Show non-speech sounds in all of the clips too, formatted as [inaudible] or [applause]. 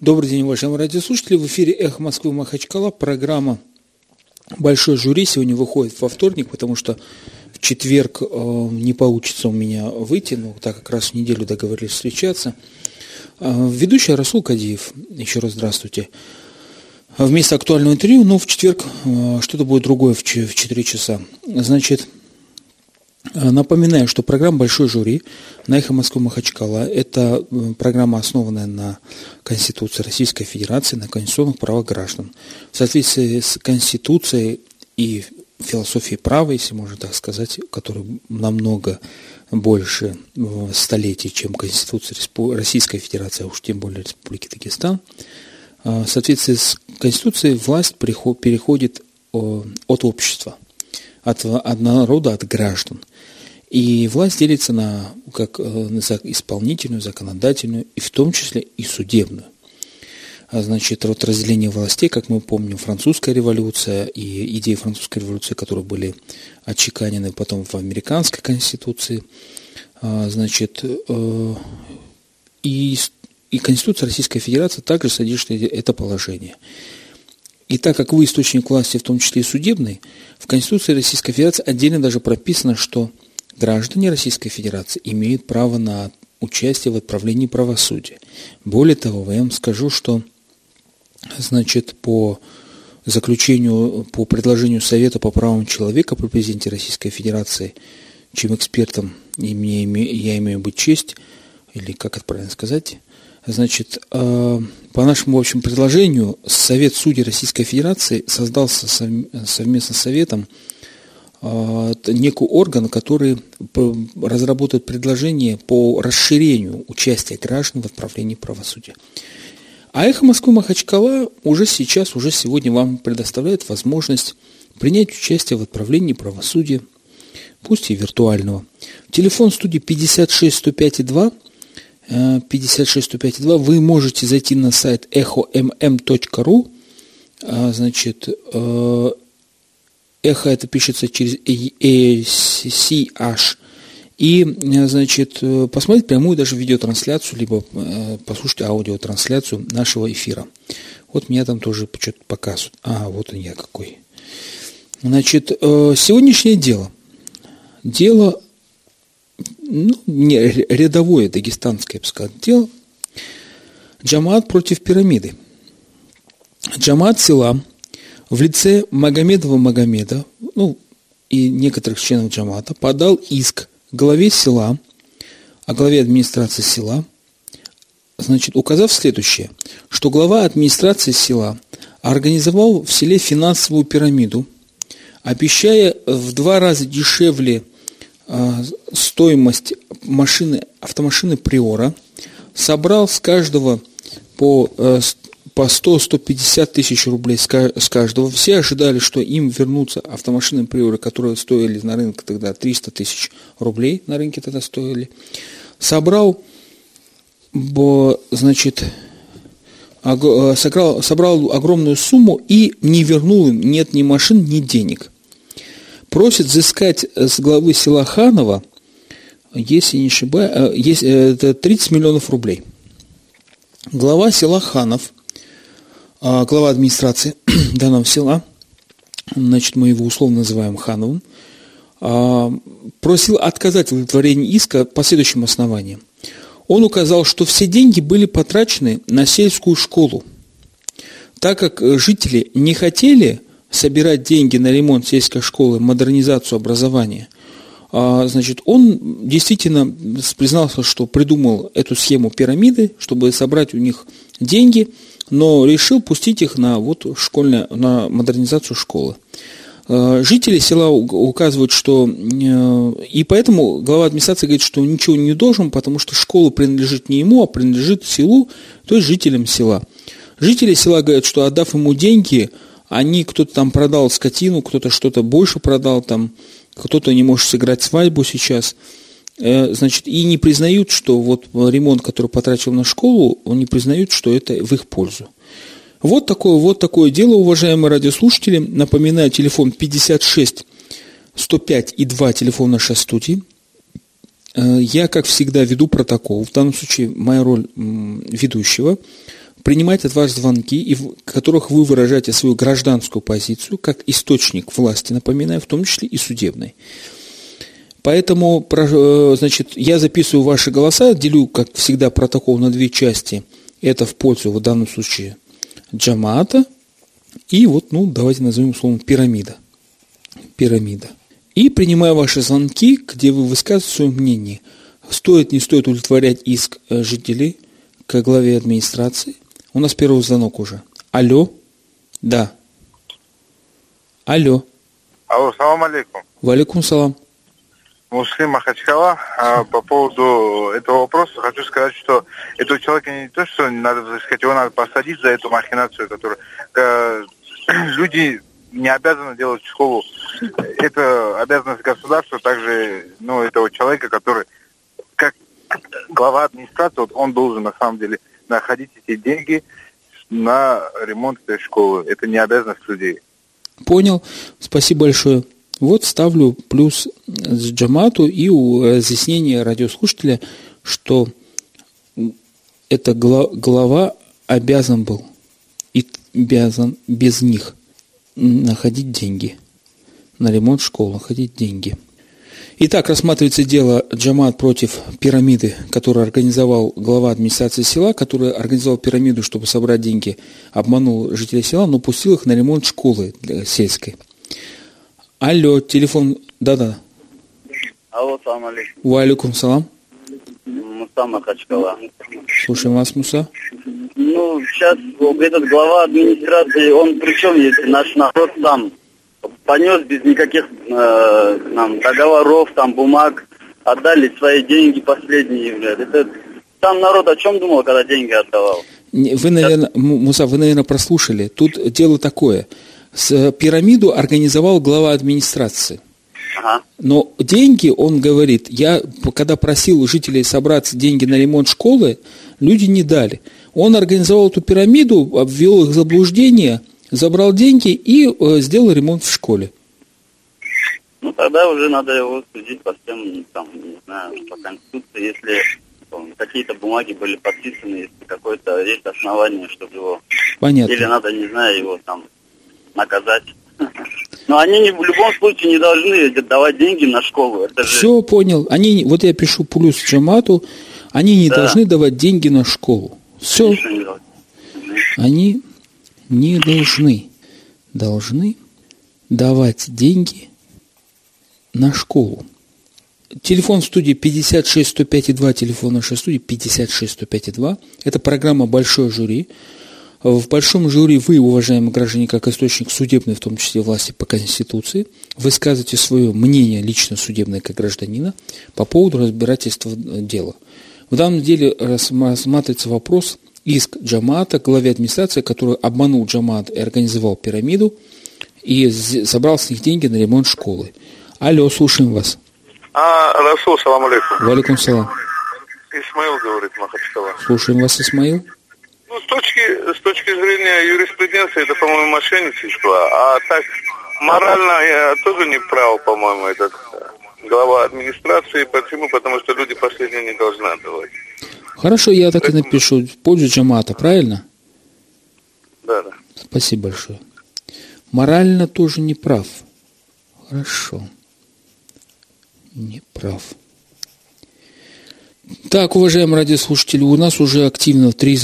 Добрый день, уважаемые радиослушатели. В эфире «Эхо Москвы» Махачкала. Программа «Большой жюри» сегодня выходит во вторник, потому что в четверг э, не получится у меня выйти, но так как раз в неделю договорились встречаться. Э, ведущий Расул Кадиев. Еще раз здравствуйте. Вместо актуального интервью, но в четверг э, что-то будет другое в 4 часа. Значит, напоминаю, что программа «Большой жюри» на «Эхо Москвы Махачкала» – это э, программа, основанная на Конституции Российской Федерации, на конституционных правах граждан. В соответствии с Конституцией и философией права, если можно так сказать, которая намного больше э, столетий, чем Конституция Российской Федерации, а уж тем более Республики Дагестан, в соответствии с Конституцией власть переходит от общества, от, от народа, от граждан. И власть делится на, как, э, на исполнительную, законодательную, и в том числе и судебную. А значит, вот разделение властей, как мы помним, французская революция и идеи французской революции, которые были отчеканены потом в американской конституции, а, значит, э, и, и Конституция Российской Федерации также содержит это положение. И так как вы источник власти, в том числе и судебный, в Конституции Российской Федерации отдельно даже прописано, что граждане Российской Федерации имеют право на участие в отправлении правосудия. Более того, я вам скажу, что значит, по заключению, по предложению Совета по правам человека при президенте Российской Федерации, чем экспертом и мне, я имею быть честь, или как это правильно сказать, значит, э, по нашему общему предложению Совет судей Российской Федерации создался совместно с Советом а, некий орган, который разработает предложение по расширению участия граждан в отправлении правосудия. А «Эхо Москвы Махачкала» уже сейчас, уже сегодня вам предоставляет возможность принять участие в отправлении правосудия, пусть и виртуального. Телефон студии 56 105 2 56 105 2 вы можете зайти на сайт echomm.ru, а, значит, э, Эхо это пишется через CH. И, значит, посмотреть прямую даже видеотрансляцию, либо э, послушать аудиотрансляцию нашего эфира. Вот меня там тоже что-то показывают. А, вот он я какой. Значит, э, сегодняшнее дело. Дело, ну, не рядовое дагестанское, я бы дело. Джамаат против пирамиды. Джамаат села в лице Магомедова Магомеда, ну, и некоторых членов Джамата, подал иск главе села, о главе администрации села, значит, указав следующее, что глава администрации села организовал в селе финансовую пирамиду, обещая в два раза дешевле стоимость машины, автомашины Приора, собрал с каждого по э, по 100-150 тысяч рублей с каждого. Все ожидали, что им вернутся автомашины приоры, которые стоили на рынке тогда 300 тысяч рублей, на рынке тогда стоили. Собрал, значит, собрал, собрал огромную сумму и не вернул им, нет ни машин, ни денег. Просит взыскать с главы села Ханова, если не ошибаюсь, э, есть, э, это 30 миллионов рублей. Глава села Ханов – а, глава администрации [clears throat] данного села, значит, мы его условно называем Хановым, а, просил отказать в удовлетворении иска по следующим основаниям. Он указал, что все деньги были потрачены на сельскую школу. Так как жители не хотели собирать деньги на ремонт сельской школы, модернизацию образования, а, значит, он действительно признался, что придумал эту схему пирамиды, чтобы собрать у них деньги – но решил пустить их на, вот, школьное, на модернизацию школы. Э, жители села указывают, что... Э, и поэтому глава администрации говорит, что ничего не должен, потому что школа принадлежит не ему, а принадлежит селу, то есть жителям села. Жители села говорят, что отдав ему деньги, они, кто-то там продал скотину, кто-то что-то больше продал, там, кто-то не может сыграть свадьбу сейчас – Э, значит, и не признают, что вот ремонт, который потрачил на школу, он не признают, что это в их пользу. Вот такое, вот такое дело, уважаемые радиослушатели. Напоминаю, телефон 56 105 и 2, телефон нашей студии. Э, я, как всегда, веду протокол. В данном случае моя роль ведущего. Принимать от вас звонки, в которых вы выражаете свою гражданскую позицию как источник власти, напоминаю, в том числе и судебной. Поэтому, э, значит, я записываю ваши голоса, делю, как всегда, протокол на две части. Это в пользу, в данном случае, джамаата. И вот, ну, давайте назовем словом пирамида. Пирамида. И принимаю ваши звонки, где вы высказываете свое мнение. Стоит, не стоит удовлетворять иск э, жителей к главе администрации. У нас первый звонок уже. Алло. Да. Алло. Алло, салам алейкум. Валикум салам. Муслим Махачкала. А, по поводу этого вопроса хочу сказать, что этого человека не то, что надо взыскать, его надо посадить за эту махинацию, которую э, [clears throat] люди не обязаны делать школу. Это обязанность государства, также ну, этого человека, который как глава администрации, вот он должен на самом деле находить эти деньги на ремонт этой школы. Это не обязанность людей. Понял. Спасибо большое. Вот ставлю плюс Джамату и у разъяснения радиослушателя, что эта глава обязан был и обязан без них находить деньги на ремонт школы, находить деньги. Итак, рассматривается дело Джамат против пирамиды, которую организовал глава администрации села, который организовал пирамиду, чтобы собрать деньги, обманул жителей села, но пустил их на ремонт школы сельской – Алло, телефон, да-да. Алло, салам алейкум. Валикум салам. Муса Махачкала. Слушаем вас, Муса. Ну, сейчас этот глава администрации, он причем, если наш народ сам понес без никаких э, нам договоров, там, бумаг, отдали свои деньги последние, блядь. Это сам народ о чем думал, когда деньги отдавал? Вы, наверное, Муса, вы, наверное, прослушали. Тут дело такое – с пирамиду организовал глава администрации. Но деньги, он говорит, я когда просил жителей собрать деньги на ремонт школы, люди не дали. Он организовал эту пирамиду, обвел их в заблуждение, забрал деньги и э, сделал ремонт в школе. Ну, тогда уже надо его судить по всем, там, не знаю, по Конституции, если какие-то бумаги были подписаны, если какое-то есть основание, чтобы его... Понятно. Или надо, не знаю, его там наказать. [laughs] Но они не, в любом случае не должны давать деньги на школу. Это же... Все понял. Они, вот я пишу плюс Джамату, они не да. должны давать деньги на школу. Все. Они не должны. Должны давать деньги на школу. Телефон в студии 56 105 2, телефон нашей студии 56 105 2. Это программа «Большой жюри». В большом жюри вы, уважаемые граждане, как источник судебной, в том числе власти по Конституции, высказываете свое мнение лично судебное как гражданина по поводу разбирательства дела. В данном деле рассматривается вопрос иск Джамата, главе администрации, который обманул Джамат и организовал пирамиду и собрал с них деньги на ремонт школы. Алло, слушаем вас. А, Расул, салам алейкум. Валикум салам. Исмаил говорит, Махачкала. Слушаем вас, Исмаил. Ну, с точки, с точки зрения юриспруденции, это, по-моему, мошенничество. А так, морально я тоже не прав, по-моему, этот э, глава администрации. Почему? Потому что люди последние не должны отдавать. Хорошо, я так и напишу. В пользу джамата, правильно? Да, да. Спасибо большое. Морально тоже не прав. Хорошо. Не прав. Так, уважаемые радиослушатели, у нас уже активно три,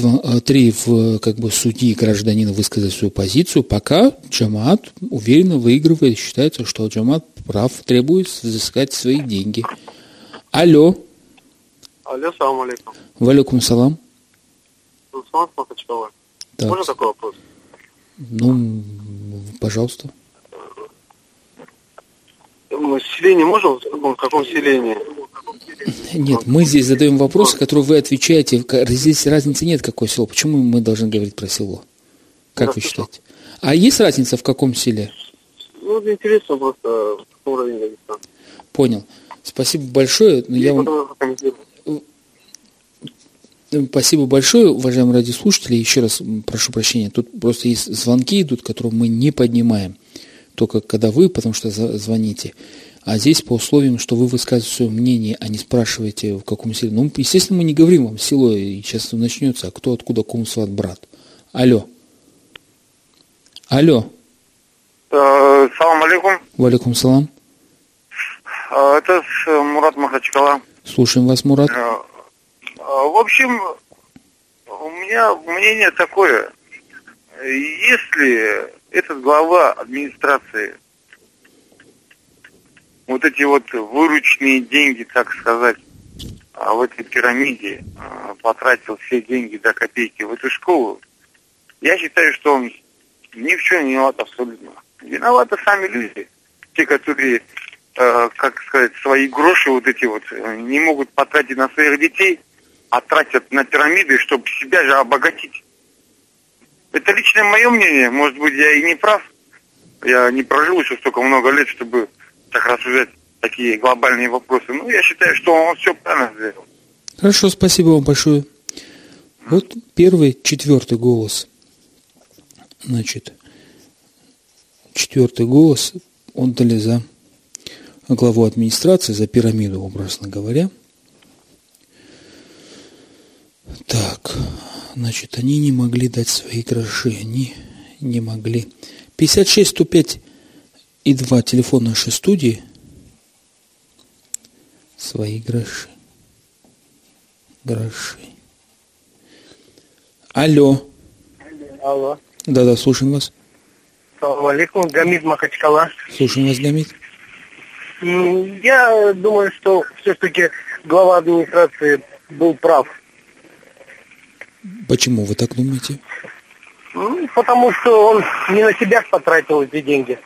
три в, как бы, судьи гражданина высказали свою позицию. Пока Джамат уверенно выигрывает, считается, что Джамат прав, требует взыскать свои деньги. Алло. Алло, салам алейкум. Валикум салам. Руслан Махачкала. Можно такой вопрос? Ну, пожалуйста. Селение можно? В каком селении? Нет, мы здесь задаем вопросы, которые вы отвечаете. Здесь разницы нет, какое село. Почему мы должны говорить про село? Как вы считаете? А есть разница в каком селе? Ну, интересно просто, Дагестана. Понял. Спасибо большое. Но я вам... Спасибо большое, уважаемые радиослушатели. Еще раз прошу прощения. Тут просто есть звонки идут, которые мы не поднимаем. Только когда вы, потому что звоните. А здесь по условиям, что вы высказываете свое мнение, а не спрашиваете, в каком селе. Ну, естественно, мы не говорим вам село, и сейчас начнется, а кто откуда, кому сват брат. Алло. Алло. Э, салам алейкум. Валикум салам. Э, это Мурат Махачкала. Слушаем вас, Мурат. Э, в общем, у меня мнение такое. Если этот глава администрации вот эти вот выручные деньги, так сказать, а в этой пирамиде а, потратил все деньги до копейки в эту школу, я считаю, что он ни в чем не виноват абсолютно. Виноваты сами люди, те, которые, э, как сказать, свои гроши вот эти вот э, не могут потратить на своих детей, а тратят на пирамиды, чтобы себя же обогатить. Это личное мое мнение, может быть, я и не прав. Я не прожил еще столько много лет, чтобы так рассуждать такие глобальные вопросы. Ну, я считаю, что он все правильно сделал. Хорошо, спасибо вам большое. Вот первый, четвертый голос. Значит, четвертый голос отдали за главу администрации, за пирамиду, образно говоря. Так, значит, они не могли дать свои гроши, они не могли. 56 105 и 2 телефон нашей студии. Свои гроши. Гроши. Алло. Алло. Да-да, слушаем вас. Салам алейкум, Гамид Махачкала. Слушаем вас, Гамид. Я думаю, что все-таки глава администрации был прав. Почему вы так думаете? Ну, потому что он не на себя потратил эти деньги,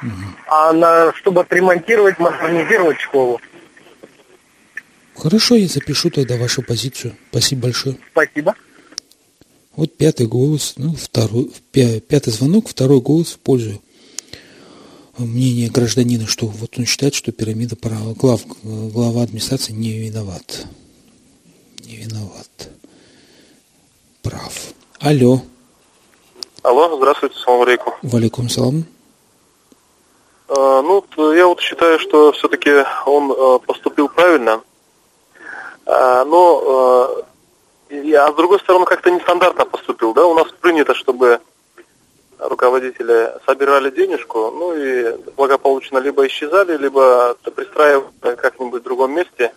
угу. а на, чтобы отремонтировать, модернизировать школу. Хорошо, я запишу тогда вашу позицию. Спасибо большое. Спасибо. Вот пятый голос, ну, второй, пятый звонок, второй голос в пользу мнения гражданина, что вот он считает, что пирамида глав, глава администрации не виноват. Не виноват прав. Алло. Алло, здравствуйте, салам алейкум. Валикум салам. А, ну, я вот считаю, что все-таки он а, поступил правильно, а, но, а, с другой стороны, как-то нестандартно поступил, да, у нас принято, чтобы руководители собирали денежку, ну и благополучно либо исчезали, либо пристраивали как-нибудь в другом месте,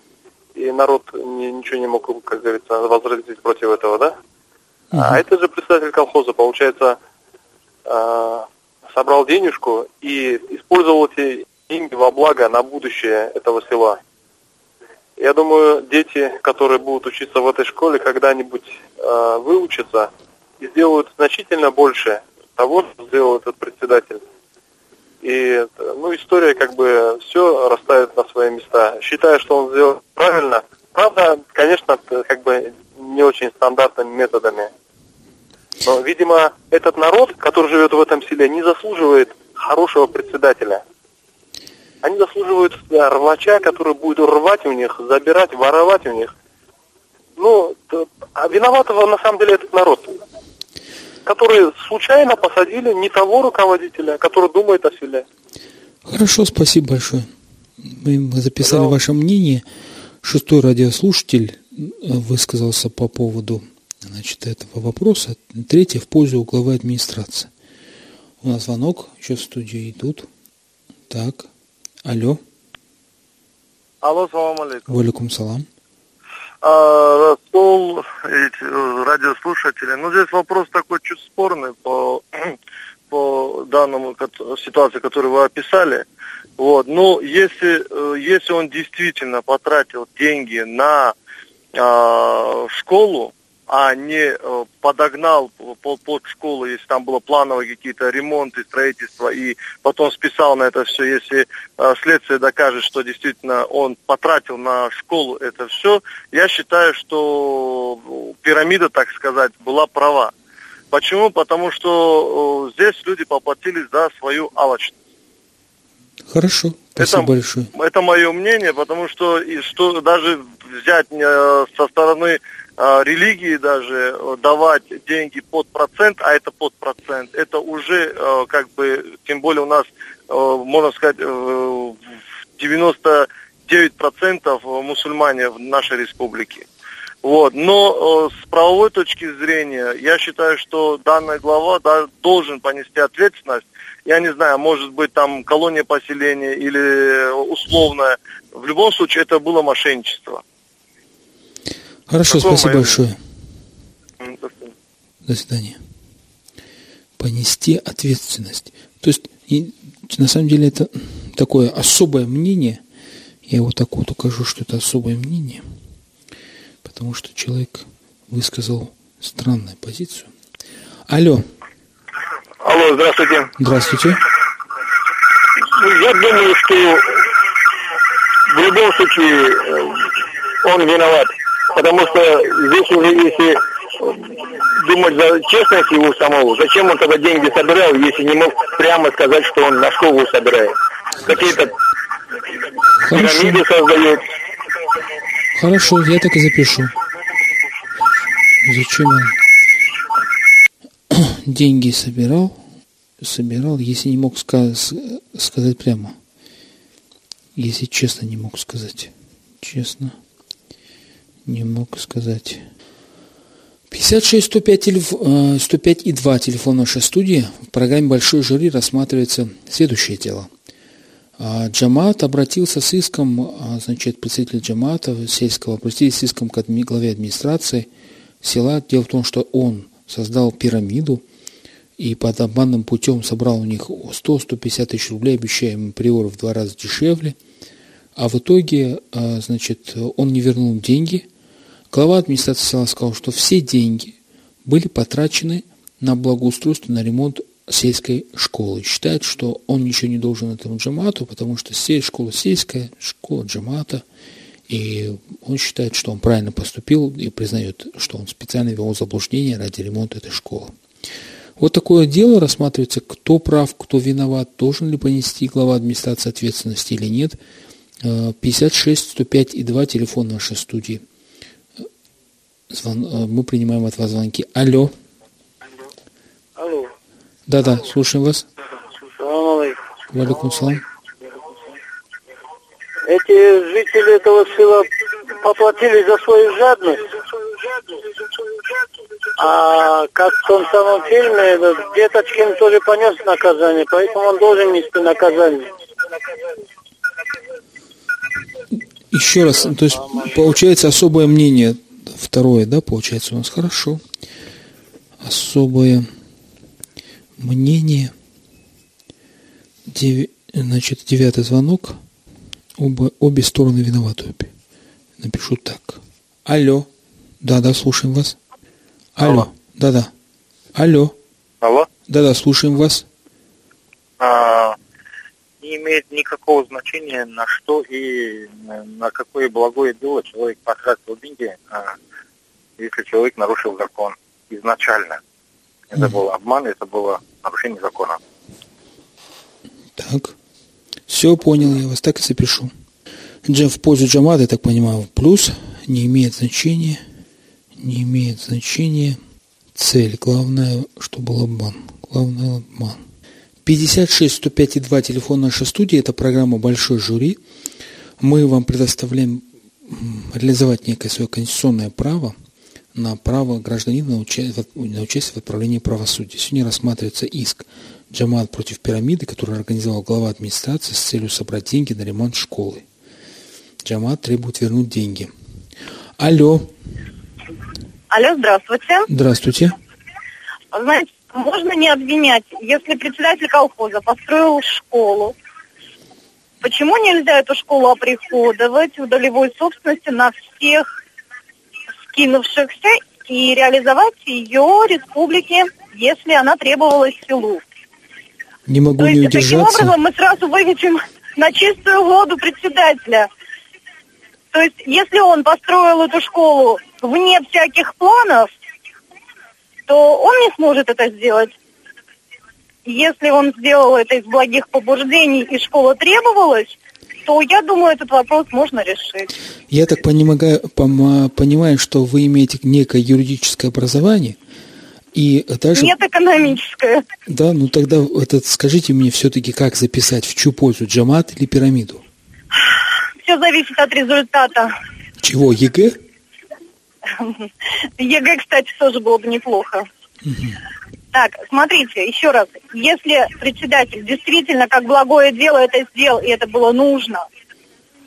и народ ни, ничего не мог, как говорится, возразить против этого, да? А это же председатель колхоза, получается, э, собрал денежку и использовал эти деньги во благо на будущее этого села. Я думаю, дети, которые будут учиться в этой школе, когда-нибудь э, выучатся и сделают значительно больше того, что сделал этот председатель. И ну, история как бы все расставит на свои места. Считаю, что он сделал правильно. Правда, конечно, как бы не очень стандартными методами. Но, видимо, этот народ, который живет в этом селе, не заслуживает хорошего председателя. Они заслуживают рвача, который будет рвать у них, забирать, воровать у них. Ну, а виноватого на самом деле этот народ, который случайно посадили не того руководителя, который думает о селе. Хорошо, спасибо большое. Мы записали да. ваше мнение. Шестой радиослушатель высказался по поводу значит, этого вопроса. Третье в пользу главы администрации. У нас звонок, еще в студии идут. Так, алло. Алло, салам алейкум. Валикум салам. А, Расул, э, радиослушатели. Ну, здесь вопрос такой чуть спорный по, [clears throat] по данному ситуации, которую вы описали. Вот. Ну, если, э, если он действительно потратил деньги на э, школу, а не э, подогнал под школу, если там было плановые какие-то ремонты, строительство, и потом списал на это все, если э, следствие докажет, что действительно он потратил на школу это все, я считаю, что э, пирамида, так сказать, была права. Почему? Потому что здесь люди поплатились за свою алчность. Хорошо, спасибо это, большое. Это мое мнение, потому что, и что даже взять со стороны религии даже э, давать деньги под процент, а это под процент, это уже э, как бы, тем более у нас э, можно сказать, 99% мусульмане в нашей республике. Вот. Но с правовой точки зрения, я считаю, что данная глава должен понести ответственность. Я не знаю, может быть, там колония поселения или условная. В любом случае, это было мошенничество. Хорошо, Какое спасибо мое... большое. До свидания. Понести ответственность. То есть, и, на самом деле, это такое особое мнение. Я вот так вот укажу, что это особое мнение. Потому что человек высказал странную позицию. Алло. Алло, здравствуйте. Здравствуйте. Я думаю, что в любом случае э, он виноват. Потому что здесь уже, если думать за честность его самого, зачем он тогда деньги собирал, если не мог прямо сказать, что он на школу собирает? Какие-то пирамиды создает. Хорошо, я так и запишу. Зачем он [clears throat] деньги собирал? Собирал, если не мог сказать прямо. Если честно не мог сказать. Честно не мог сказать. 56 105, 105 и 2 телефон нашей студии. В программе «Большой жюри» рассматривается следующее дело. А, Джамат обратился с иском, а, значит, представитель Джамата сельского, обратились с иском к главе администрации села. Дело в том, что он создал пирамиду и под обманным путем собрал у них 100-150 тысяч рублей, обещая им приор в два раза дешевле. А в итоге, а, значит, он не вернул деньги – Глава администрации села сказал, что все деньги были потрачены на благоустройство, на ремонт сельской школы. Считает, что он ничего не должен этому джамату, потому что школа сельская, школа джамата. И он считает, что он правильно поступил и признает, что он специально вел заблуждение ради ремонта этой школы. Вот такое дело рассматривается, кто прав, кто виноват, должен ли понести глава администрации ответственности или нет. 56 105 и 2 телефон нашей студии – Звон... Э, мы принимаем от вас звонки. Алло. Алло. Да-да, слушаем вас. Салам алейкум. Валикум салам. Эти жители этого села поплатили за свою жадность. А как в том самом фильме, Деточкин тоже понес наказание, поэтому он должен нести наказание. Еще раз, то есть получается особое мнение второе, да, получается у нас хорошо. Особое мнение. Дев... Значит, девятый звонок. Оба, обе стороны виноваты. Напишу так. Алло. Да-да, слушаем вас. Алло. Да-да. Алло. Алло. Да-да, слушаем вас. А, не имеет никакого значения, на что и на какое благое дело человек потратил деньги. А, если человек нарушил закон изначально. Это был обман, это было нарушение закона. Так. Все понял, я вас так и запишу. Джем в пользу Джамада, я так понимаю, плюс не имеет значения, не имеет значения цель. Главное, что был обман. Главное обман. 56 105 и 2 телефон нашей студии, это программа «Большой жюри». Мы вам предоставляем реализовать некое свое конституционное право – на право гражданина на участие, на участие в отправлении правосудия. Сегодня рассматривается иск Джамат против пирамиды, который организовал глава администрации с целью собрать деньги на ремонт школы. Джамат требует вернуть деньги. Алло. Алло, здравствуйте. Здравствуйте. Знаете, можно не обвинять, если председатель колхоза построил школу, почему нельзя эту школу оприходовать в долевой собственности на всех кинувшихся и реализовать ее республике, если она требовалась селу. Не могу То не есть, удержаться. Таким образом мы сразу выведем на чистую воду председателя. То есть, если он построил эту школу вне всяких планов, то он не сможет это сделать. Если он сделал это из благих побуждений и школа требовалась, то я думаю, этот вопрос можно решить. Я так понимаю, понимаю, что вы имеете некое юридическое образование, И даже... Нет экономическое. Да, ну тогда этот, скажите мне все-таки, как записать, в чью пользу, джамат или пирамиду? Все зависит от результата. Чего, ЕГЭ? ЕГЭ, кстати, тоже было бы неплохо. Так, смотрите, еще раз. Если председатель действительно как благое дело это сделал, и это было нужно,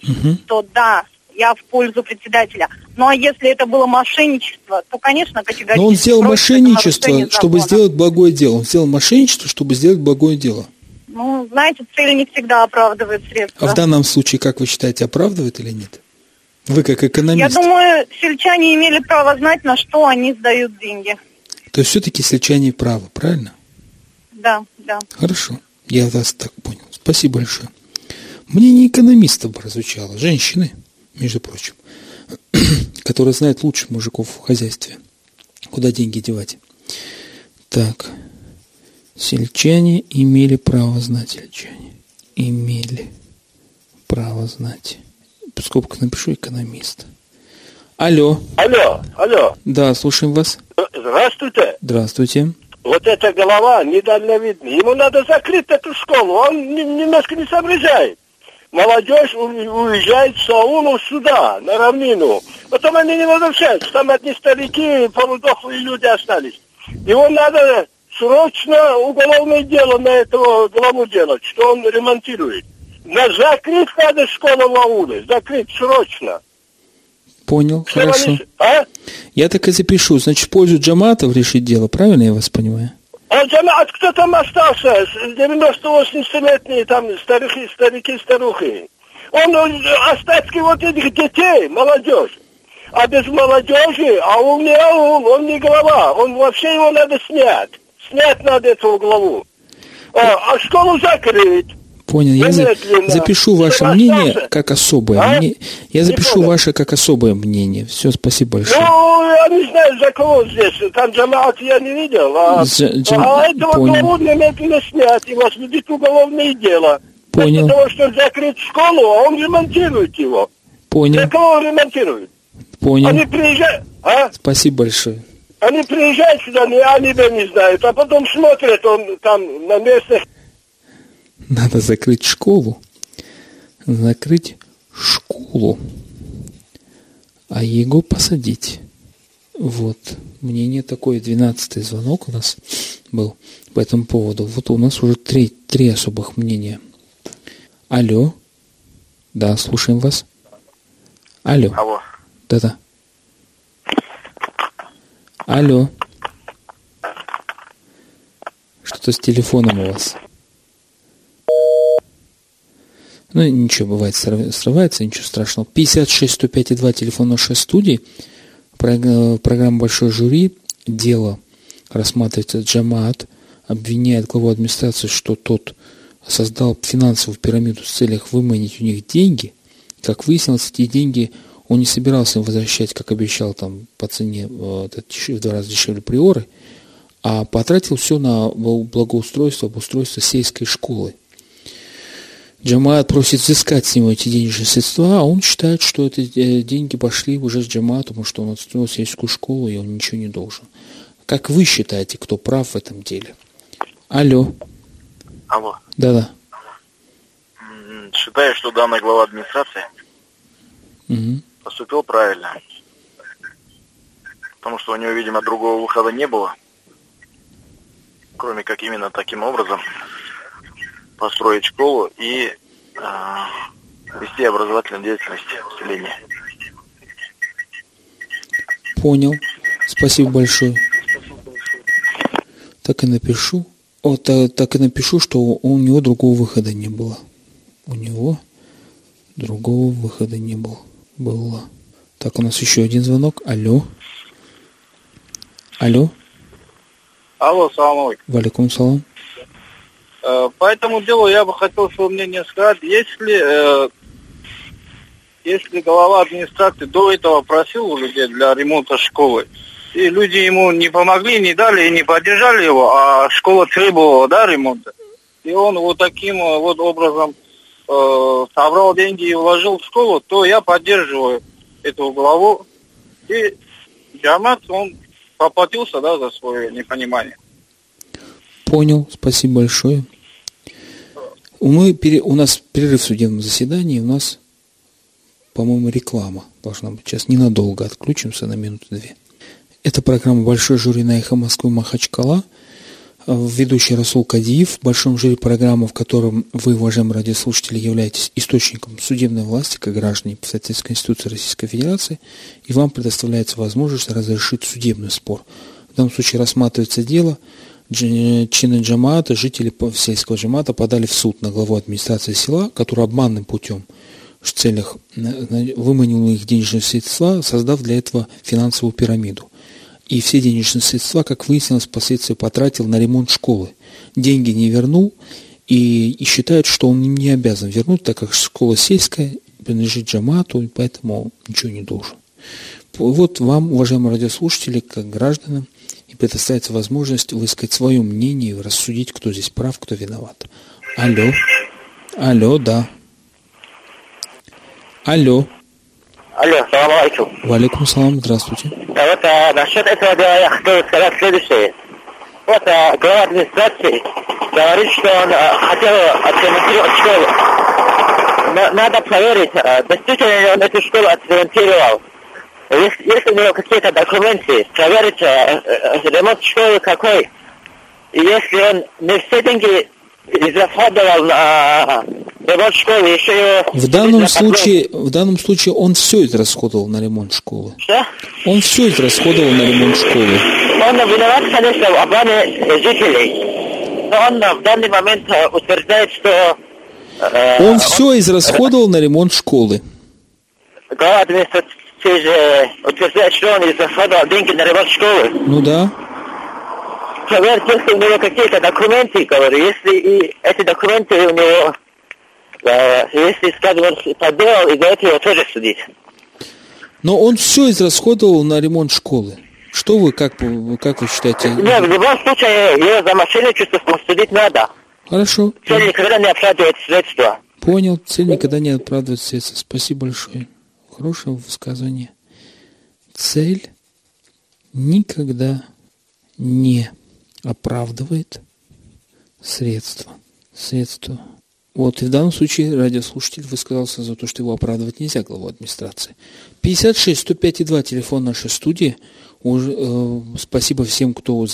Мгм. то да, я в пользу председателя. Ну а если это было мошенничество, то, конечно, категорически. Но он сделал мошенничество, чтобы сделать благое дело. Он сделал мошенничество, чтобы сделать благое дело. Ну, знаете, цель не всегда оправдывает средства. А в данном случае, как вы считаете, оправдывает или нет? Вы как Я экономист. думаю, сельчане имели право знать, на что они сдают деньги. То есть все-таки сельчане правы, правильно? Да, да. Хорошо, я вас так понял. Спасибо большое. Мнение экономистов прозвучало, женщины, между прочим, [clears throat] которые знают лучше мужиков в хозяйстве, куда деньги девать. Так, сельчане имели право знать, сельчане имели право знать. В скобках напишу экономист. Алло, Алло, алло, да, слушаем вас. здравствуйте. Здравствуйте. Вот эта голова недальновидная. Ему надо закрыть эту школу. Он не- немножко не соображает. Молодежь уезжает с аулов сюда, на равнину. Потом они не возвращаются. Там одни старики, полудохлые люди остались. Его надо срочно уголовное дело на этого главу делать, что он ремонтирует. На закрыть надо школу ауле. Закрыть срочно. Понял, Чтобы хорошо. они- А? Я так и запишу. Значит, в пользу джаматов решить дело, правильно я вас понимаю? А джамаат, кто там остался? 90-80-летние там старики, старики, старухи. Он остатки вот этих детей, молодежь. А без молодежи, а он не аул, он не глава, он вообще его надо снять. Снять надо эту главу. А, а школу закрыть. Понял. Я за- запишу ваше мнение как особое. А? мне- Я запишу ваше как особое мнение. Все, спасибо большое. Ну, я не знаю, за кого здесь. Там джамаат я не видел. А, За- джам- а этого понял. немедленно снять и возбудить уголовное дело. Понял. Вместо того, чтобы закрыть школу, а он ремонтирует его. Понял, кого он ремонтирует? Они понял. приезжают, а? Спасибо большое. Они приезжают сюда, они бы не знают, а потом смотрят, он там на местных Надо закрыть школу. Закрыть школу. А его посадить. Вот. Мнение такое. Двенадцатый звонок у нас был по этому поводу. Вот у нас уже три, три особых мнения. Алло. Да, слушаем вас. Алло. Алло. Да-да. Алло. Что-то с телефоном у вас. Ну, ничего, бывает, срыв- срывается, ничего страшного. 56 105 2, телефон нашей студии. Прог- Программа «Большой жюри». Дело рассматривается Джамаат. Обвиняет главу администрации, что тот создал финансовую пирамиду с целях выманить у них деньги. Как выяснилось, эти деньги он не собирался им возвращать, как обещал там по цене э, в два раза дешевле приоры, а потратил все на благоустройство, обустройство сельской школы. Джамаат просит взыскать с него эти денежные средства, а он считает, что эти э, деньги пошли уже с Джамаатом, потому что он отстроил сельскую школу, и он ничего не должен. Как вы считаете, кто прав в этом деле? Алло. Алло. Да-да. Считаю, что данный глава администрации Мгм. поступил правильно. Потому что у него, видимо, другого выхода не было. Кроме как именно таким образом построить школу и а, вести образовательную деятельность населения. Понял. Спасибо большое. Так и напишу. О, та- так и напишу, что у у него другого выхода не было. У него другого выхода не было. Было. Так, у нас еще один звонок. Алло. Алло. Алло, салам алейкум. Валикум салам. Э, По этому делу я бы хотел свое мнение сказать. Если, э, если глава администрации до этого просил у людей для ремонта школы, и люди ему не помогли, не дали и не поддержали его, а школа требовала да, ремонта, и он вот таким э, вот образом э, собрал деньги и вложил в школу, то я поддерживаю эту главу. И Джамат, он поплатился, да, за свое непонимание. Понял, спасибо большое. Мы, у нас перерыв в судебном заседании, у нас, по-моему, реклама должна быть. Сейчас ненадолго отключимся на минуту-две. Это программа «Большой жюри» на «Эхо Москвы» Махачкала. Ведущий Расул Кадиев. В большом жюри программы, в котором вы, уважаемые радиослушатели, являетесь источником судебной власти, как граждане в соответствии с Конституцией Российской Федерации, и вам предоставляется возможность разрешить судебный спор. В данном случае рассматривается дело чины джамата, жители сельского джамата подали в суд на главу администрации села, который обманным путем в целях выманил их денежные средства, создав для этого финансовую пирамиду и все денежные средства, как выяснилось, впоследствии потратил на ремонт школы. Деньги не вернул и, и считает, что он не обязан вернуть, так как школа сельская, принадлежит Джамату, и поэтому ничего не должен. Вот вам, уважаемые радиослушатели, как гражданам, и предоставится возможность высказать свое мнение и рассудить, кто здесь прав, кто виноват. Алло. Алло, да. Алло. Алло, салам алейкум. Валикум салам, здравствуйте. А вот а, насчет этого дела я хотел сказать следующее. Вот а, глава администрации говорит, что он а, хотел отремонтировать школу. Но, надо проверить, а, действительно ли он эту школу отремонтировал. Если, если у него какие-то документы, проверить а, а, ремонт школы какой. И если он не все деньги израсходовал на ремонт школы, еще его... В данном, случае, в данном случае он все израсходовал на ремонт школы. Что? Он все израсходовал на ремонт школы. Он виноват, конечно, в обмане жителей. Но он в данный момент э, утверждает, что... Э, он все израсходовал на ремонт школы. Глава администрации же утверждает, что он израсходовал деньги на ремонт школы. Ну да проверить, если у него какие-то документы, говорю, если и эти документы у него, э, если, скажем, подделал, и за это его тоже судить. Но он все израсходовал на ремонт школы. Что вы, как, как вы считаете? Нет, в любом случае, его за мошенничество судить надо. Хорошо. Цель никогда не оправдывает средства. Понял, цель никогда не оправдывает средства. Спасибо большое. Хорошее высказывание. Цель никогда не оправдывает средства. Средства. Вот, и в данном случае радиослушатель высказался за то, что его оправдывать нельзя, главу администрации. 56 105 2, телефон нашей студии. Уже, э, спасибо всем, кто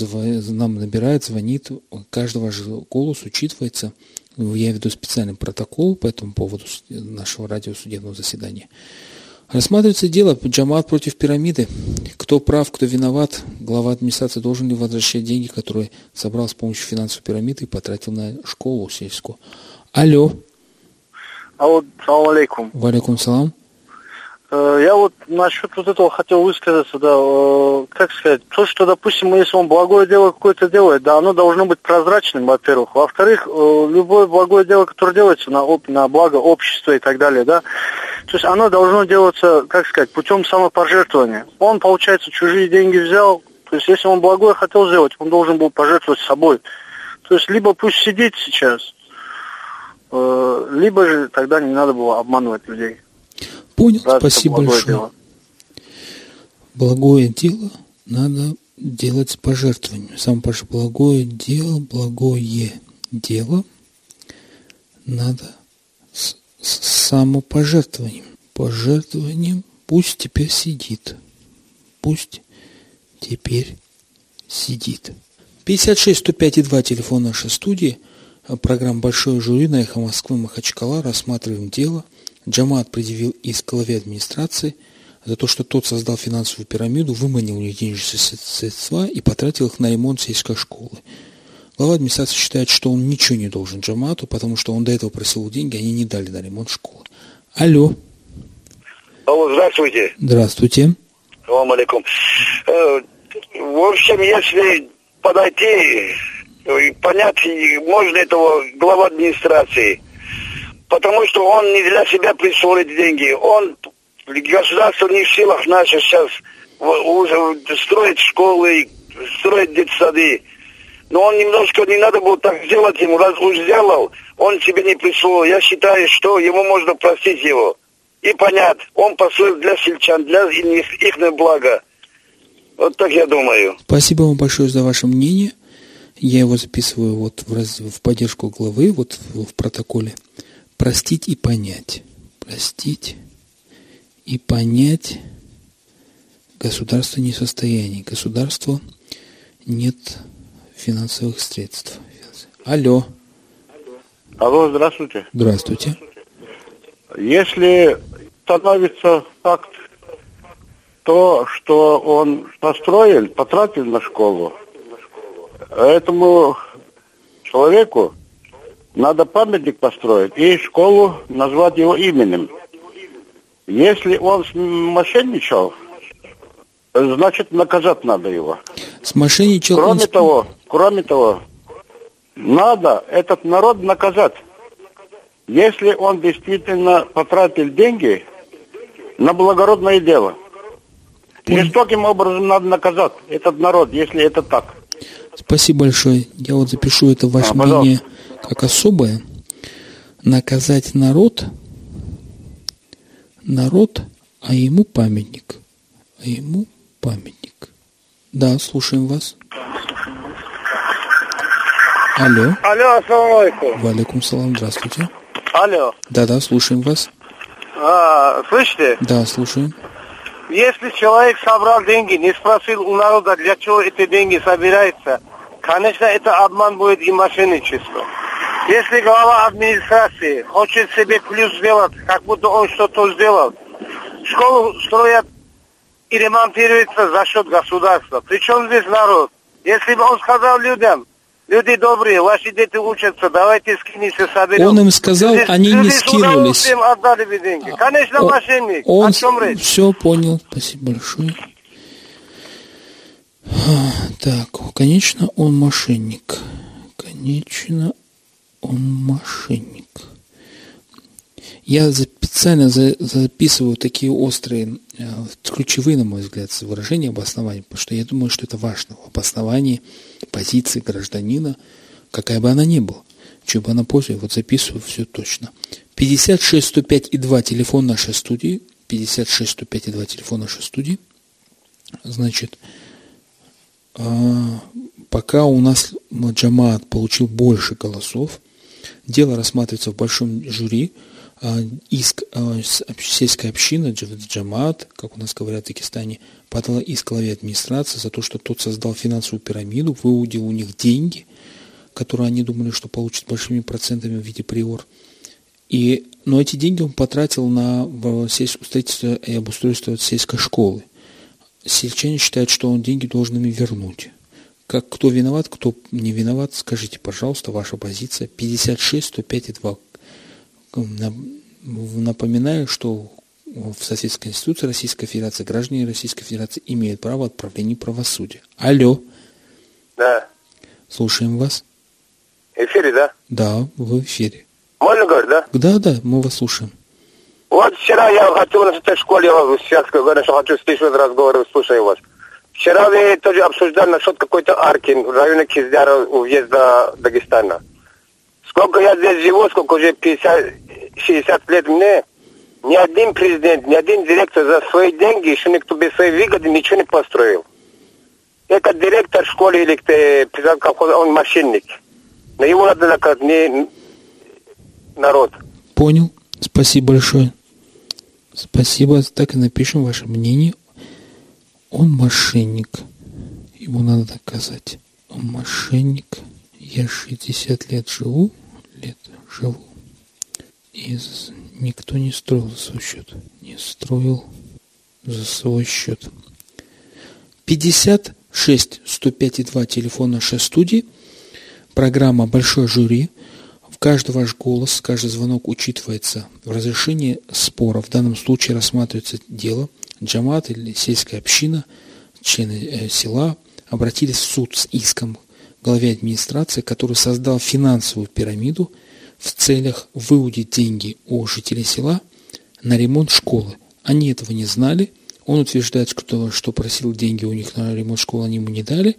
нам набирает, звонит. Каждый ваш голос учитывается. Я веду специальный протокол по этому поводу нашего радиосудебного заседания. Рассматривается дело Джамат против пирамиды. Кто прав, кто виноват. Глава администрации должен ли возвращать деньги, которые собрал с помощью финансовой пирамиды и потратил на школу сельскую. Алло. Алло, салам алейкум. Валикум салам. Э, я вот насчет вот этого хотел высказаться, да, э, как сказать, то, что, допустим, если он благое дело какое-то делает, да, оно должно быть прозрачным, во-первых. Во-вторых, э, любое благое дело, которое делается на, на благо общества и так далее, да, то есть оно должно делаться, как сказать, путем самопожертвования. Он, получается, чужие деньги взял, то есть если он благое хотел сделать, он должен был пожертвовать собой. То есть либо пусть сидит сейчас, либо же тогда не надо было обманывать людей. Понял, да, спасибо большое. Дело. Благое дело надо делать с пожертвованием. Сам благое дело, благое дело надо с с самопожертвованием. Пожертвованием пусть теперь сидит. Пусть теперь сидит. 56 105 и 2 телефон нашей студии. Программа «Большое жюри» на «Эхо Москвы» Махачкала. Рассматриваем дело. Джамат предъявил иск главе администрации за то, что тот создал финансовую пирамиду, выманил у них денежные средства и потратил их на ремонт сельской школы. Глава администрации считает, что он ничего не должен Джамату, потому что он до этого просил деньги, они не дали на ремонт школы. Алло. Алло, здравствуйте. Здравствуйте. Салам алейкум. Э, в общем, если подойти и понять, можно этого глава администрации, потому что он не для себя присвоит деньги, он государство не в силах наших сейчас строить школы, строить детсады. Но он немножко не надо было так сделать ему, раз уж сделал, он себе не присвоил. Я считаю, что ему можно простить его. И понять, он построил для сельчан, для их блага. Вот так я думаю. Спасибо вам большое за ваше мнение. Я его записываю вот в, раз... в поддержку главы, вот в, в протоколе. Простить и понять. Простить и понять. Государство не в состоянии. Государству нет финансовых средств. Алло. Алло, здравствуйте. Здравствуйте. Если становится факт, то, что он построил, потратил на школу, этому человеку надо памятник построить и школу назвать его именем. Если он мошенничал, значит наказать надо его. Смошенничал Кроме он... того, кроме того, надо этот народ наказать. Если он действительно потратил деньги на благородное дело. Жестоким образом надо наказать этот народ, если это так. Спасибо большое. Я вот запишу это ваше А, пожалуйста. Как особое. Наказать народ, народ, а ему памятник. А ему памятник. Да, слушаем вас. Алло. Алло, ассаламу алейкум. Валикум салам, здравствуйте. Алло. Да-да, слушаем вас. А, слышите? Да, слушаем. Если человек собрал деньги, не спросил у народа, для чего эти деньги собираются, конечно, это обман будет и мошенничество. Если глава администрации хочет себе плюс сделать, как будто он что-то сделал, школу строят и ремонтируется за счет государства. Причем здесь народ? Если бы он сказал людям, люди добрые, ваши дети учатся, давайте скинемся, соберем. Он им сказал, Люди- они не скинулись. удовольствием отдали бы деньги. Конечно, О- мошенник. Он О чем речь? все понял. Спасибо большое. А, Так, конечно, он мошенник. Конечно, он мошенник. Я специально за- записываю такие острые, э, ключевые, на мой взгляд, выражения обоснования, потому что я думаю, что это важно. В обосновании позиции гражданина, какая бы она ни была. Чего бы она позже, вот записываю все точно. 56 105 и 2 телефон нашей студии. 56 105 и 2 телефон нашей студии. Значит, а, пока у нас Джамаат получил больше голосов, дело рассматривается в большом жюри, а, иск а, с- об- сельская община, Дж- Джамаат, как у нас говорят в Дагестане, подала иск главе администрации за то, что тот создал финансовую пирамиду, выудил у них деньги, которые они думали, что получат большими процентами в виде приор. И, но эти деньги он потратил на строительство и обустройство сельской школы. Сельчане считают, что он деньги должен им вернуть. Как кто виноват, кто не виноват, скажите, пожалуйста, ваша позиция. 56, 105 и 2. Нап- Напоминаю, что в соответствии с Конституцией Российской Федерации граждане Российской Федерации имеют право отправления правосудия. Алло, Да. слушаем вас. В эфире, да? Да, вы в эфире. Можно говорить, да? Да, да, мы вас слушаем. Вот вчера я хотел на этой школе, я сейчас говорю, что хочу слышать разговор, слушаю вас. Вчера вы тоже обсуждали насчет какой-то арки в районе Киздяра у въезда Дагестана. Сколько я здесь живу, сколько уже 50, 60 лет мне, ни один президент, ни один директор за свои деньги, еще никто без своей выгоды ничего не построил. Это директор школы или президент колхоза, он мошенник. Но его надо наказать, не народ. Понял. Спасибо большое. Спасибо. Так и напишем ваше мнение. Он мошенник. Ему надо доказать. Он мошенник. Я 60 лет живу. Лет живу. И никто не строил за свой счет. Не строил за свой счет. 56 105 и 2 телефон нашей студии. Программа «Большой жюри». В каждый ваш голос, каждый звонок учитывается в разрешении спора. В данном случае рассматривается дело. Джамат или сельская община, члены э, села обратились в суд с иском главе администрации, который создал финансовую пирамиду в целях выудить деньги у жителей села на ремонт школы. Они этого не знали. Он утверждает, что, что просил деньги у них на ремонт школы, они ему не дали.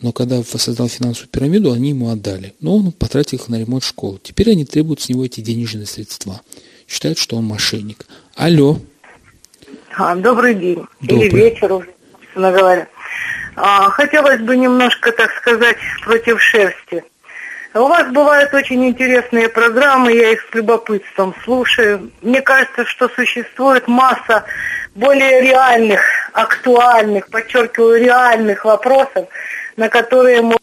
Но когда создал финансовую пирамиду, они ему отдали. Но он потратил их на ремонт школы. Теперь они требуют с него эти денежные средства. Считают, что он мошенник. Алло. А, добрый день. Добрый. Или вечер уже, собственно говоря. А, хотелось бы немножко, так сказать, против шерсти. У вас бывают очень интересные программы, я их с любопытством слушаю. Мне кажется, что существует масса более реальных, актуальных, подчеркиваю, реальных вопросов, на которые мы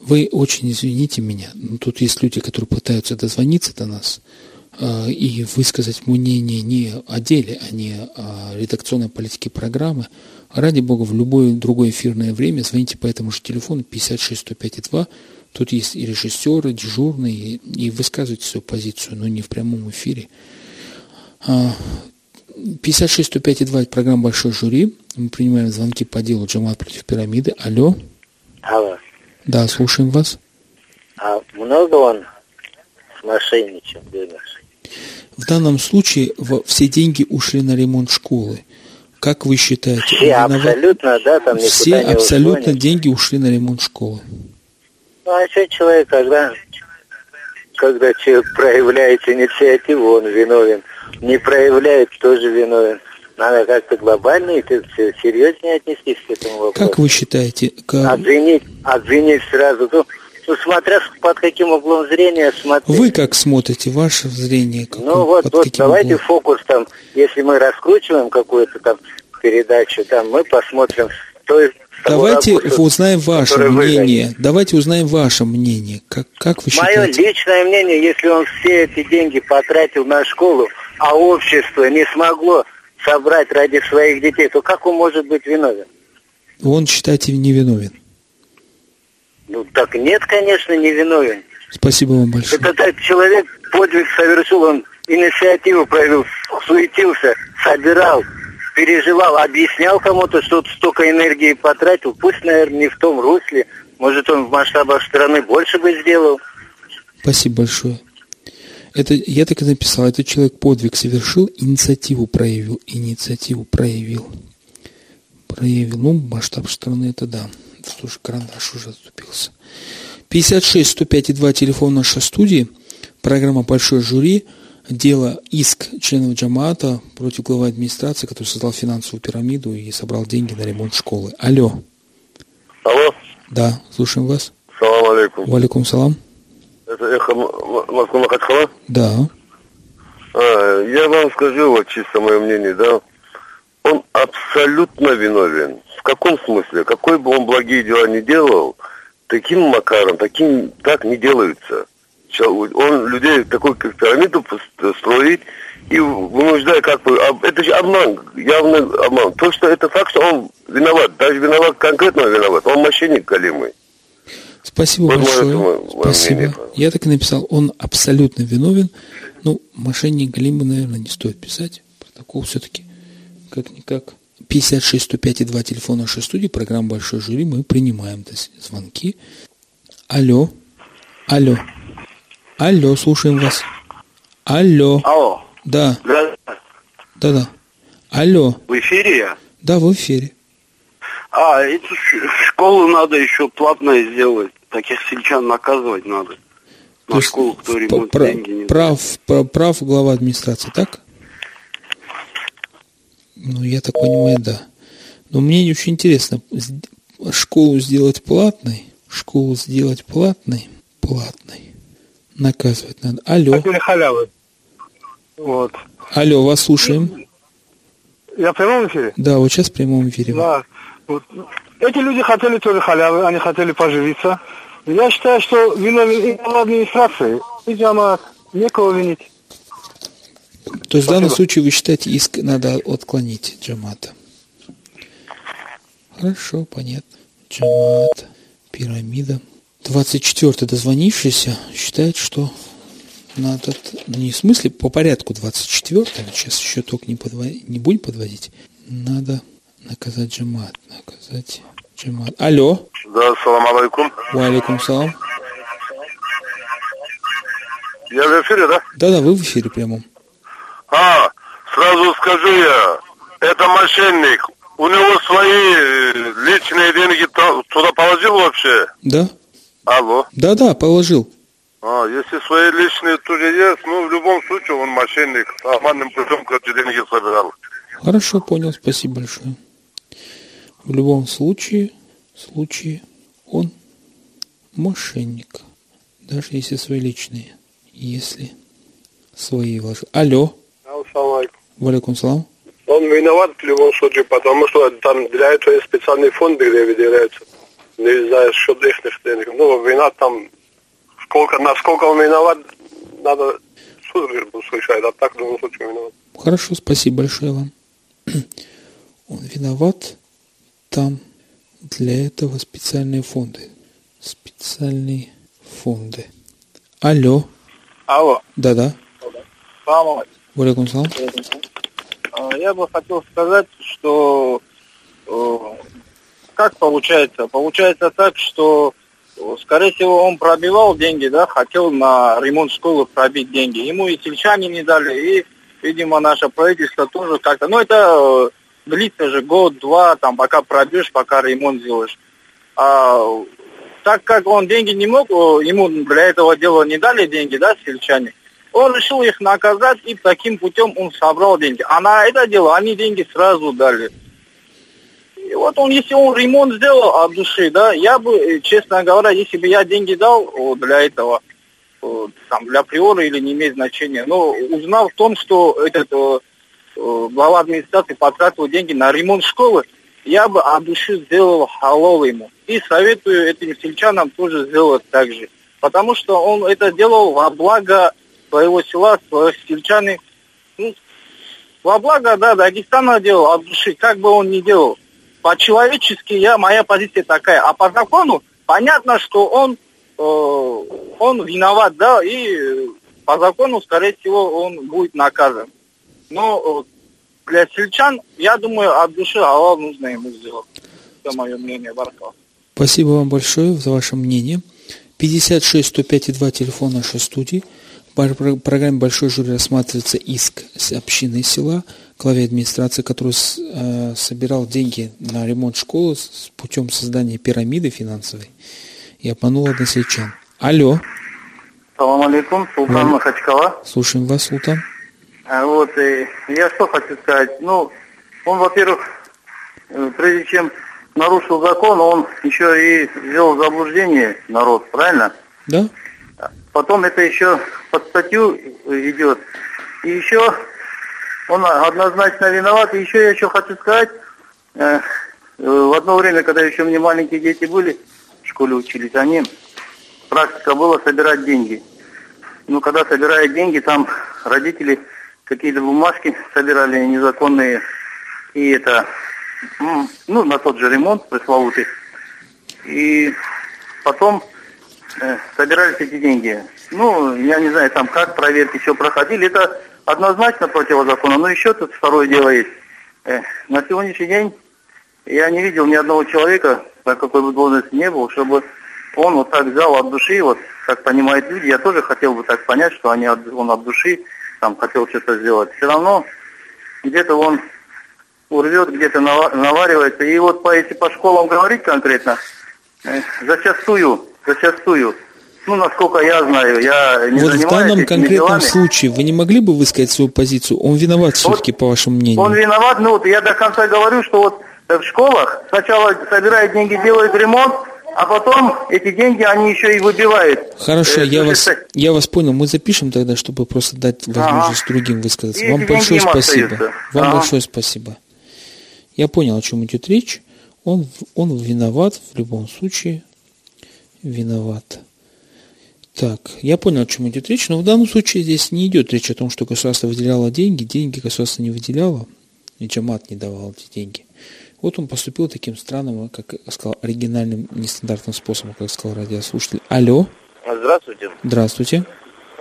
Вы очень извините меня, но тут есть люди, которые пытаются дозвониться до нас и высказать мнение не о деле, а не о редакционной политике программы. Ради бога, в любое другое эфирное время звоните по этому же телефону 56 105 2. Тут есть и режиссеры, дежурные, и, и высказывайте свою позицию, но не в прямом эфире. А, 56 105 2 – это программа «Большой жюри». Мы принимаем звонки по делу Джамат против пирамиды. Алло. Алло. Да, слушаем вас. А много он мошенничал, денег? В данном случае все деньги ушли на ремонт школы. Как вы считаете? Все абсолютно, да, там Все абсолютно ушло, ни- деньги ушли на ремонт школы. Ну, а что человек, когда, когда человек проявляет инициативу, он виновен. Не проявляет, тоже виновен. Надо как-то глобально и серьезнее отнестись к этому вопросу. Как вы считаете? ка- Обвинить, обвинить сразу. Ну, ну, смотря под каким углом зрения смотреть. Вы как смотрите? Ваше зрение? Какое, Ну вот, под вот каким давайте углом? фокус там, если мы раскручиваем какую-то там передачу, там мы посмотрим с той Давайте ракурса, узнаем ваше который вы мнение. Давайте узнаем ваше мнение. Как, как вы Мое считаете? личное мнение, если он все эти деньги потратил на школу, а общество не смогло собрать ради своих детей, то как он может быть виновен? Он, считаете, невиновен. Ну так нет, конечно, не виновен. Спасибо вам большое. Это так человек подвиг совершил, он инициативу проявил, суетился, собирал, переживал, объяснял кому-то, что столько энергии потратил. Пусть, наверное, не в том русле. Может, он в масштабах страны больше бы сделал. Спасибо большое. Это, я так и написал, этот человек подвиг совершил, инициативу проявил, инициативу проявил. Проявил, ну, масштаб страны это да. Слушай, карандаш уже отступился. 56 105 и 2 телефон нашей студии. Программа «Большой жюри». Дело иск членов Джамаата против главы администрации, который создал финансовую пирамиду и собрал деньги на ремонт школы. Алло. Алло, Да, слушаем вас. салам алейкум. Валикум салам. Это эхо М- М- Москвы Махачкала? Да. А, я вам скажу вот чисто мое мнение, да. Он абсолютно виновен. В каком смысле? Какой бы он благие дела не делал, таким макаром, таким так не делаются. Чел- Он людей такой как пирамиду строит и вынуждает как бы... Это же обман, явный обман. То, что это факт, что он виноват, даже виноват, конкретно виноват. Он мошенник голимый. Спасибо Вот большое. мое- Спасибо. мнение. Я так и написал. Он абсолютно виновен. Ну, мошенник Галимы, наверное, не стоит писать. Протокол все-таки как-никак. 56 105 и 2 телефон нашей студии, программа «Большой жюри». Мы принимаем то есть, звонки. Алло. Алло. Алло, слушаем вас. Алло. Алло. Да, Да, да-да. Алло. в эфире я? Да, в эфире. А, эту школу надо еще платно сделать. Таких сельчан наказывать надо. То На есть школу, кто ремонт пра- деньги не прав, пра- прав глава администрации, так? Ну, я так понимаю, да. Но мне очень интересно, школу сделать платной, школу сделать платной, платной, наказывать надо. Алло, Хотели халявы. Вот. алло, вас слушаем. Я в прямом эфире? Да, вот сейчас в прямом эфире. Да. Вот. Эти люди хотели тоже халявы, они хотели поживиться. Я считаю, что виновен и администрации, джамаат. Некого винить. То есть в данном случае вы считаете, иск надо отклонить Джамата? Хорошо, понятно. Джамат, пирамида. 24-й дозвонившийся считает, что надо, т- не в смысле по порядку 24-й, сейчас еще только не, подво- не будем подводить, надо наказать Джамат, наказать Джамат. Алло, Да, салам алейкум. валикум салам. Я в эфире, да? Да-да, вы в эфире прямом. А, сразу скажу я, это мошенник. У него свои э, личные деньги туда положил вообще? Да? Алло. Да-да, положил. А, если свои личные тоже есть, ну, в любом случае он мошенник. Обманным путем, короче, деньги собирал. Хорошо, понял, спасибо большое. В любом случае, случае он мошенник. Даже если свои личные. Если свои вложил. Алло. Валикум салам. Он виноват в любом случае, потому что там для этого есть специальные фонды, где выделяются. Не за счет их денег. Ну, вина там, сколько, насколько он виноват, надо суд услышать, а так в любом случае виноват. Хорошо, спасибо большое вам. [clears throat] Он виноват. Там для этого специальные фонды. Специальные фонды. Алло. Алло. Да-да. Салам алейкум. Валикум салам. Я бы хотел сказать, что э, как получается? Получается так, что э, скорее всего он пробивал деньги, да, хотел на ремонт школы пробить деньги. Ему и сельчане не дали, и, видимо, наше правительство тоже как-то. Ну, это э, длится же год-два, там, пока пробьешь, пока ремонт сделаешь. А так как он деньги не мог, ему для этого дела не дали деньги, да, сельчане, он решил их наказать, и таким путем он собрал деньги. А на это дело они деньги сразу дали. И вот он, если он ремонт сделал от души, да, я бы, э, честно говоря, если бы я деньги дал о, для этого, о, там, для приора или не имеет значения, но узнал в том, что этот глава администрации потратил деньги на ремонт школы, я бы от души сделал халал ему. И советую этим сельчанам тоже сделать так же. Потому что он это делал во благо своего села, своих сельчаны. Ну, во благо, да, Дагестана делал от души, как бы он ни делал. По-человечески я, моя позиция такая. А по закону понятно, что он, э, он виноват, да, и по закону, скорее всего, он будет наказан. Но э, для сельчан, я думаю, от души Аллах нужно ему сделать. Это мое мнение, Баркал. Спасибо вам большое за ваше мнение. 56 105 и 2 телефон нашей студии. В про- программе «Большой жюри» рассматривается иск с общины села, главе администрации, который э, собирал деньги на ремонт школы с путем создания пирамиды финансовой и обманул односельчан. Алло, Салам алейкум, Султан Валь- Махачкала. слушаем вас, Султан. А Вот, э, я что хочу сказать. Ну, он, во-первых, э, прежде чем нарушил закон, он еще и ввел в заблуждение народ, правильно? Да? Потом это еще под статью идет. И еще он однозначно виноват. И еще я еще хочу сказать, э, в одно время, когда еще мне маленькие дети были, в школе учились, они, практика была собирать деньги. Ну, когда собирают деньги, там родители какие-то бумажки собирали незаконные. И это, ну, на тот же ремонт пресловутый. И потом собирались эти деньги. Ну, я не знаю, там как проверки все проходили. Это однозначно противозаконно. Но еще тут второе дело есть. Э, на сегодняшний день я не видел ни одного человека, на какой бы должности не был, чтобы он вот так взял от души, вот как понимают люди, я тоже хотел бы так понять, что они от- он от души там хотел что-то сделать. Все равно где-то он урвет, где-то нава- наваривается. И вот по, если по школам говорить конкретно, э, зачастую, зачастую, ну, насколько я знаю, я не вот в данном конкретном делами. случае вы не могли бы высказать свою позицию? Он виноват все-таки, по вашему мнению? Он виноват, ну вот я до конца говорю, что вот э, в школах сначала собирают деньги, делают ремонт, а потом эти деньги они еще и выбивают. Хорошо, Э, я вас, я вас понял. Мы запишем тогда, чтобы просто дать возможность другим высказаться. И Вам большое спасибо. остаются. Вам Ага. большое спасибо. Я понял, о чем идет речь. Он, он виноват в любом случае. Виноват. Так, я понял, о чем идет речь, но в данном случае здесь не идет речь о том, что государство выделяло деньги, деньги государство не выделяло, и Джамат не давал эти деньги. Вот он поступил таким странным, как я сказал, оригинальным, нестандартным способом, как сказал радиослушатель. Алло, Здравствуйте. здравствуйте,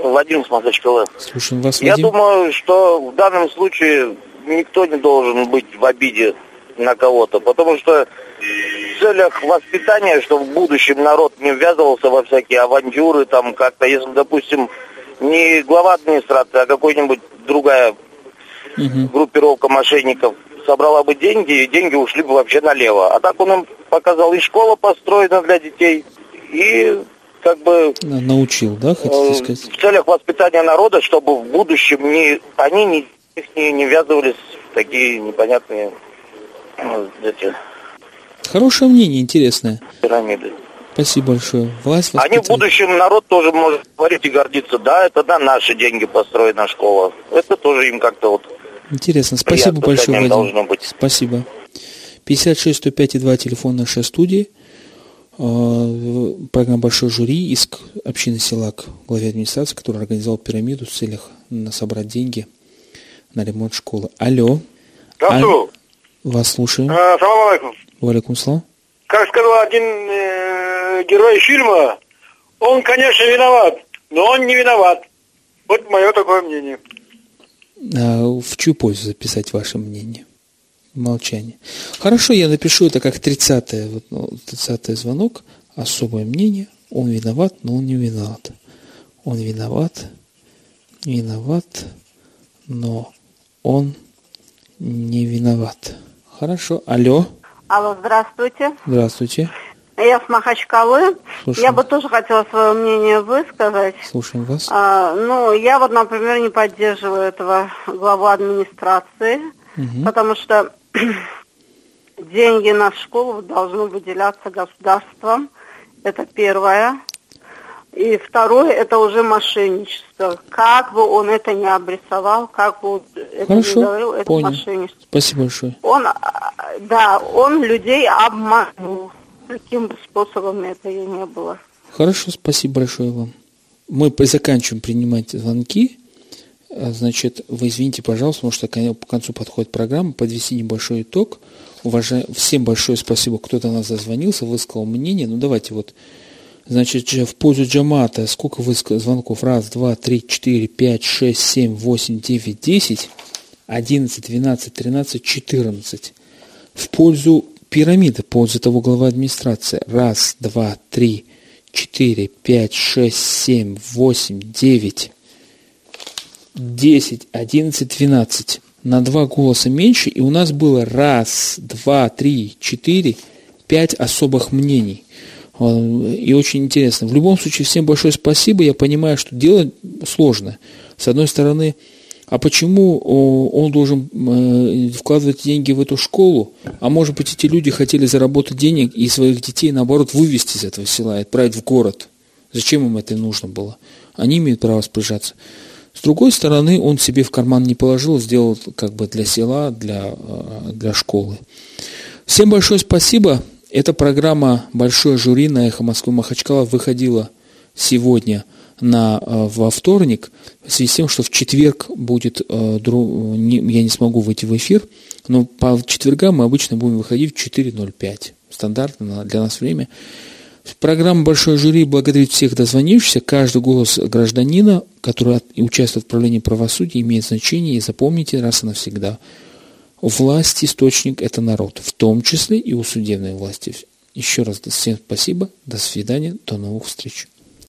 Владимир Смазочкова. слушаем вас, Я Вадим. думаю, что в данном случае никто не должен быть в обиде на кого-то, потому что целях воспитания, чтобы в будущем народ не ввязывался во всякие авантюры, там как-то, если, допустим, не глава администрации, а какой-нибудь другая группировка мошенников собрала бы деньги, и деньги ушли бы вообще налево. А так он им показал, и школа построена для детей, и как бы На- Научил, да, хотите э, сказать? в целях воспитания народа, чтобы в будущем не, они не, не, не ввязывались в такие непонятные э, эти Хорошее мнение, интересное. Пирамиды. Спасибо большое. Власть Они в будущем народ тоже может говорить и гордиться. Да, это на наши деньги построена школа. Это тоже им как-то вот Интересно. Спасибо большое, Вадим. должно быть. Спасибо. 56 105 и 2 телефон нашей студии. Э, Программа «Большой жюри», иск общины села к главе администрации, который организовал пирамиду в целях на собрать деньги на ремонт школы. Алло. Здравствуй. Вас слушаем. А, Салам алейкум. Валикум салам. Как сказал один э, герой фильма, он, конечно, виноват, но он не виноват. Вот мое такое мнение. А в чью пользу записать ваше мнение? Молчание. Хорошо, я напишу это как 30-е, вот, ну, 30 звонок. Особое мнение. Он виноват, но он не виноват. Он виноват, виноват, но он не виноват. Хорошо. Алло. Алло, здравствуйте. Здравствуйте. Я с Махачкалы. Слушаю. Я бы тоже хотела свое мнение высказать. Слушаем вас. А, ну, я вот, например, не поддерживаю этого главу администрации, Мгм. потому что [clears throat] деньги на школу должны выделяться государством. Это первое. И второе, это уже мошенничество. Как бы он это не обрисовал, как бы это Хорошо, не говорил, это понял. мошенничество. Спасибо большое. Он, а, да, он людей обманул. Каким бы способом это и не было. Хорошо, спасибо большое вам. Мы заканчиваем принимать звонки. А, Значит, вы извините, пожалуйста, потому что к концу подходит программа. Подвести небольшой итог. Уважаю, всем большое спасибо, кто до нас зазвонился, высказал мнение. Ну, давайте вот, значит, в пользу Джамата, сколько выска- звонков? Раз, два, три, четыре, пять, шесть, семь, восемь, девять, десять, одиннадцать, двенадцать, тринадцать, четырнадцать. В пользу пирамиды, пользу того главы администрации. Раз, два, три, четыре, пять, шесть, семь, восемь, девять, десять, одиннадцать, двенадцать. На два голоса меньше, и у нас было раз, два, три, четыре, пять особых мнений. Э, И очень интересно. В любом случае, всем большое спасибо. Я понимаю, что дело сложно. С одной стороны, а почему о, он должен э, вкладывать деньги в эту школу? А может быть, эти люди хотели заработать денег и своих детей, наоборот, вывести из этого села и отправить в город. Зачем им это нужно было? Они имеют право распоряжаться. С другой стороны, он себе в карман не положил, сделал как бы для села, для, э, для школы. Всем большое спасибо. Эта программа «Большое жюри» на «Эхо Москвы Махачкала» выходила сегодня на, э, во вторник, в связи с тем, что в четверг будет, э, я не смогу выйти в эфир, но по четвергам мы обычно будем выходить в 4.05. Стандартно для нас время. Программа «Большое жюри» благодарит всех дозвонившихся. Каждый голос гражданина, который от- участвует в правлении правосудия, имеет значение. И запомните раз и навсегда. Власть, источник – это народ, в том числе и у судебной власти. Еще раз всем спасибо, до свидания, до новых встреч.